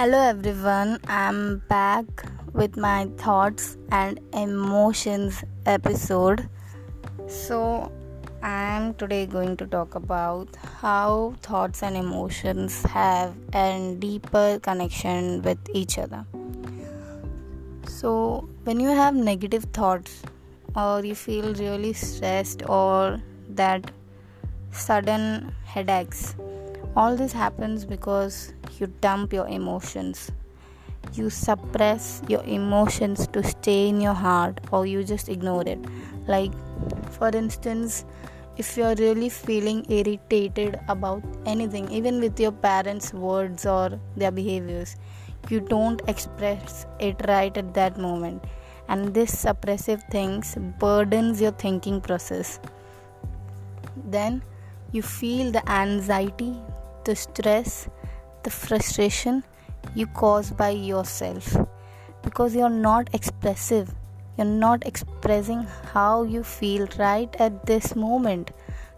Hello everyone, I'm back with my thoughts and emotions episode. So, I'm today going to talk about how thoughts and emotions have a deeper connection with each other. So, when you have negative thoughts, or you feel really stressed, or that sudden headaches, all this happens because you dump your emotions. You suppress your emotions to stay in your heart or you just ignore it. Like, for instance, if you're really feeling irritated about anything, even with your parents' words or their behaviors, you don't express it right at that moment. And this suppressive things burdens your thinking process. Then you feel the anxiety, the stress, the frustration you cause by yourself because you're not expressive. You're not expressing how you feel right at this moment.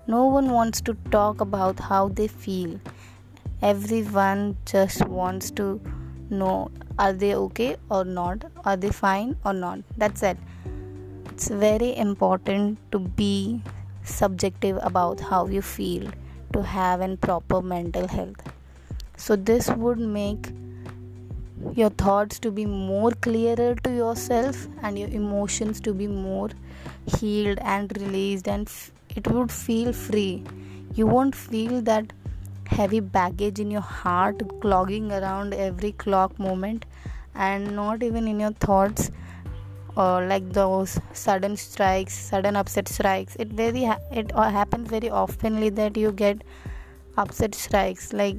No one wants to talk about how they feel. Everyone just wants to know are they okay or not? Are they fine or not? That's it. It's very important to be subjective about how you feel to have a proper mental health. So this would make your thoughts to be more clearer to yourself and your emotions to be more healed and released and f- it would feel free. You won't feel that heavy baggage in your heart clogging around every clock moment and not even in your thoughts or like those sudden strikes sudden upset strikes. It very ha- it uh, happens very oftenly that you get upset strikes. Like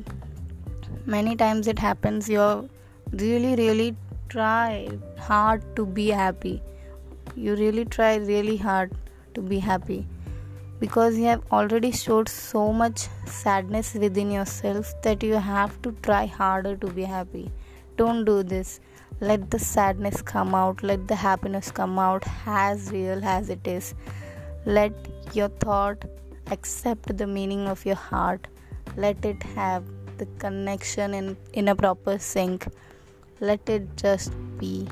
many times it happens you're really really try hard to be happy. You really try really hard to be happy because you have already showed so much sadness within yourself that you have to try harder to be happy. Don't do this let the sadness come out let the happiness come out as real as it is let your thought accept the meaning of your heart let it have the connection in, in a proper sync. Let it just be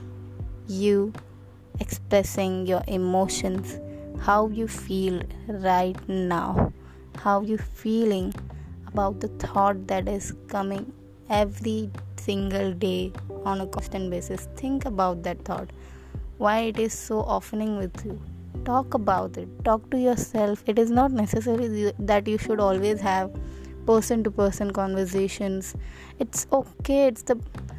you expressing your emotions, how you feel right now, how you feeling about the thought that is coming every single day on a constant basis. Think about that thought. Why it is so oftening with you. Talk about it. Talk to yourself. It is not necessary that you should always have person to person conversations it's okay it's the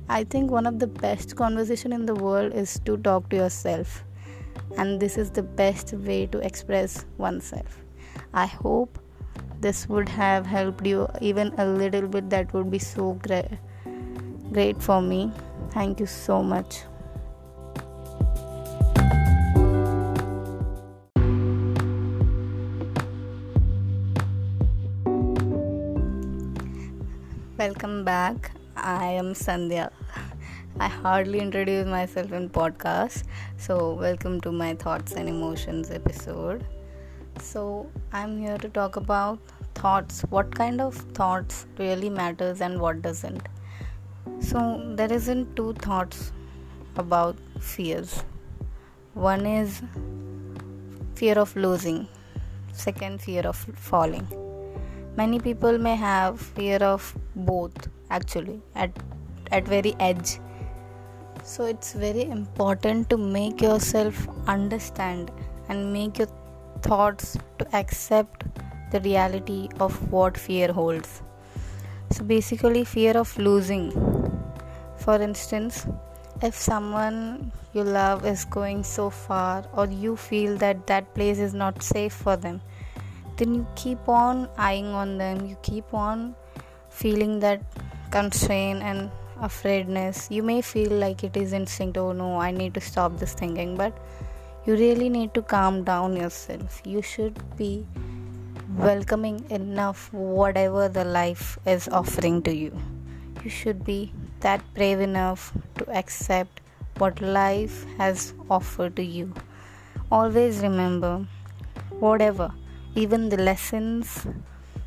i think one of the best conversation in the world is to talk to yourself and this is the best way to express oneself i hope this would have helped you even a little bit that would be so great great for me thank you so much Welcome back. I am Sandhya. I hardly introduce myself in podcast. So, welcome to my thoughts and emotions episode. So, I'm here to talk about thoughts. What kind of thoughts really matters and what doesn't. So, there isn't two thoughts about fears. One is fear of losing, second fear of falling. Many people may have fear of both actually at at very edge. So it's very important to make yourself understand and make your thoughts to accept the reality of what fear holds. So basically fear of losing for instance if someone you love is going so far or you feel that that place is not safe for them then you keep on eyeing on them. You keep on feeling that constraint and afraidness. You may feel like it is instinct oh no i need to stop this thinking but you really need to calm down yourself. You should be welcoming enough whatever the life is offering to you. You should be that brave enough to accept what life has offered to you always remember whatever even the lessons,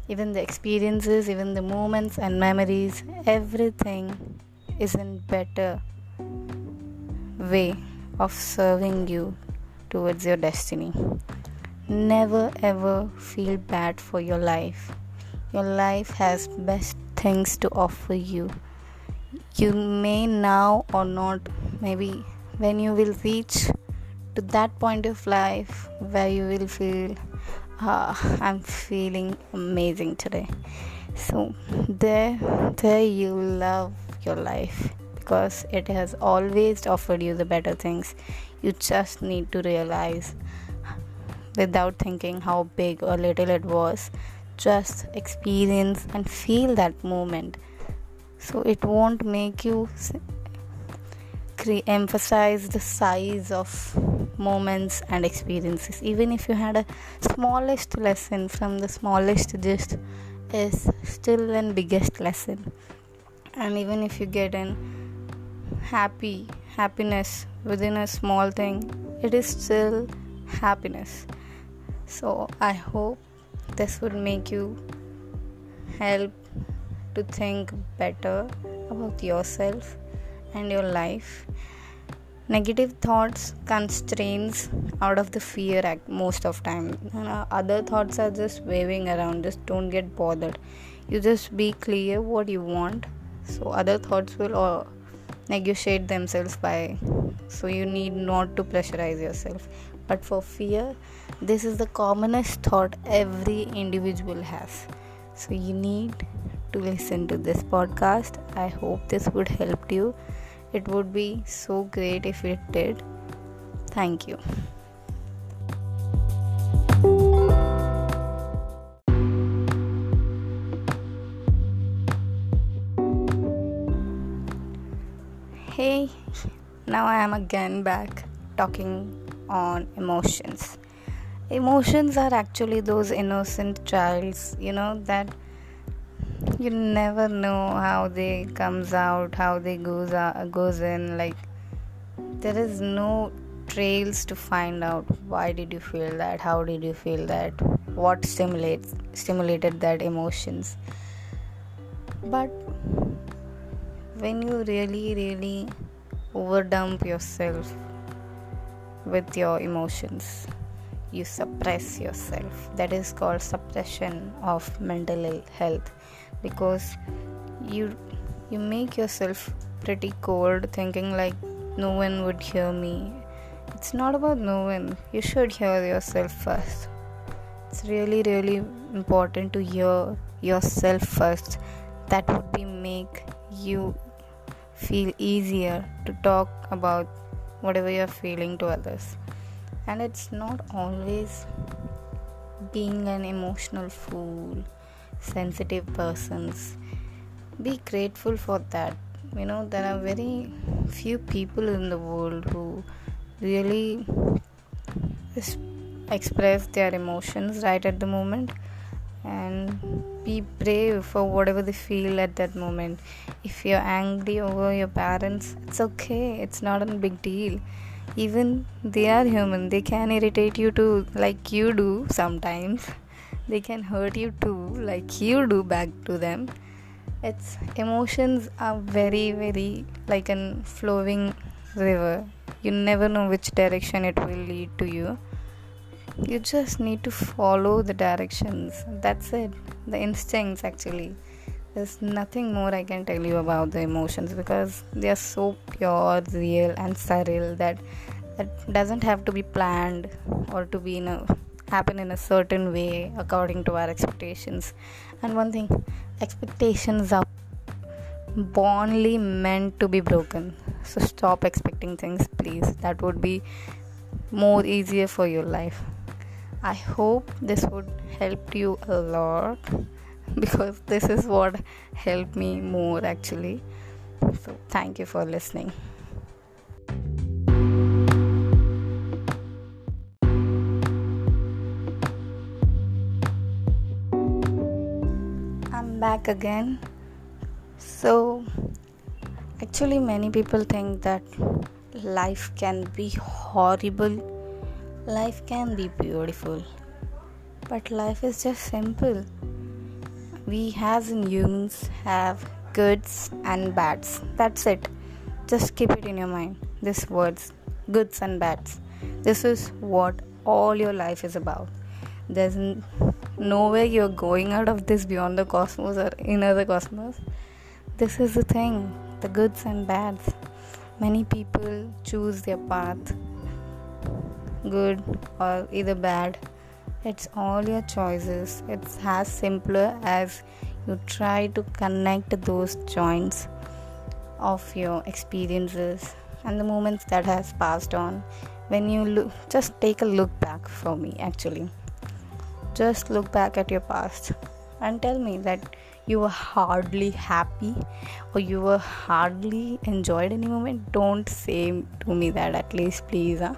even the experiences, even the moments and memories, everything is in better way of serving you towards your destiny. Never ever feel bad for your life. Your life has best things to offer you. You may now or not, maybe when you will reach to that point of life where you will feel, ah, I'm feeling amazing today. So there, there you love your life because it has always offered you the better things. You just need to realize without thinking how big or little it was. Just experience and feel that moment. So it won't make you emphasize the size of moments and experiences. Even if you had a smallest lesson from the smallest gist, is still an biggest lesson. And even if you get an happy happiness within a small thing it is still happiness so i hope this would make you help to think better about yourself and your life. Negative thoughts constraints out of the fear act most of time. Uh, other thoughts are just waving around just don't get bothered. You just be clear what you want. So other thoughts will uh, negotiate themselves by. So you need not to pressurize yourself. But for fear this is the commonest thought every individual has. So you need to listen to this podcast. I hope this would help you. It would be so great if it did. Thank you. Hey, now I am again back talking on emotions. Emotions are actually those innocent childs, you know, that you never know how they comes out, how they goes goes in. Like there is no trails to find out why did you feel that, how did you feel that, what stimulates stimulated that emotions. But when you really, really overdump yourself with your emotions, you suppress yourself. That is called suppression of mental health. Because you you make yourself pretty cold thinking like no one would hear me. It's not about no one. You should hear yourself first. It's really really important to hear yourself first. That would be make you feel easier to talk about whatever you're feeling to others. And it's not always being an emotional fool, sensitive persons. Be grateful for that. You know, there are very few people in the world who really express their emotions right at the moment and be brave for whatever they feel at that moment if you're angry over your parents it's okay it's not a big deal even they are human. They can irritate you too like you do sometimes. They can hurt you too like you do back to them. It's emotions are very very like a flowing river. You never know which direction it will lead to you. You just need to follow the directions. That's it. The instincts actually there's nothing more i can tell you about the emotions because they are so pure real and surreal that that doesn't have to be planned or to be in a happen in a certain way according to our expectations. And one thing expectations are bornly meant to be broken. So stop expecting things please. That would be more easier for your life. I hope this would help you a lot because this is what helped me more actually. So, thank you for listening. I'm back again. So, actually, many people think that life can be horrible Life can be beautiful, but life is just simple. We, as humans, have goods and bads. That's it. Just keep it in your mind. These words, goods and bads. This is what all your life is about. There's no way you're going out of this beyond the cosmos or inner the cosmos. This is the thing the goods and bads. Many people choose their path, good or either bad. It's all your choices. It's as simpler as you try to connect those joints of your experiences and the moments that has passed on when you look just take a look back for me actually just look back at your past and tell me that you were hardly happy or you were hardly enjoyed any moment don't say to me that at least please huh?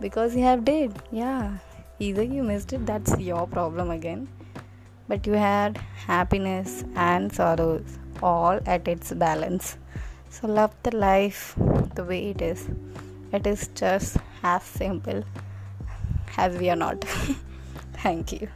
because you have did yeah either you missed it that's your problem again. But you had happiness and sorrows all at its balance. So love the life the way it is. It is just as simple as we are not. Thank you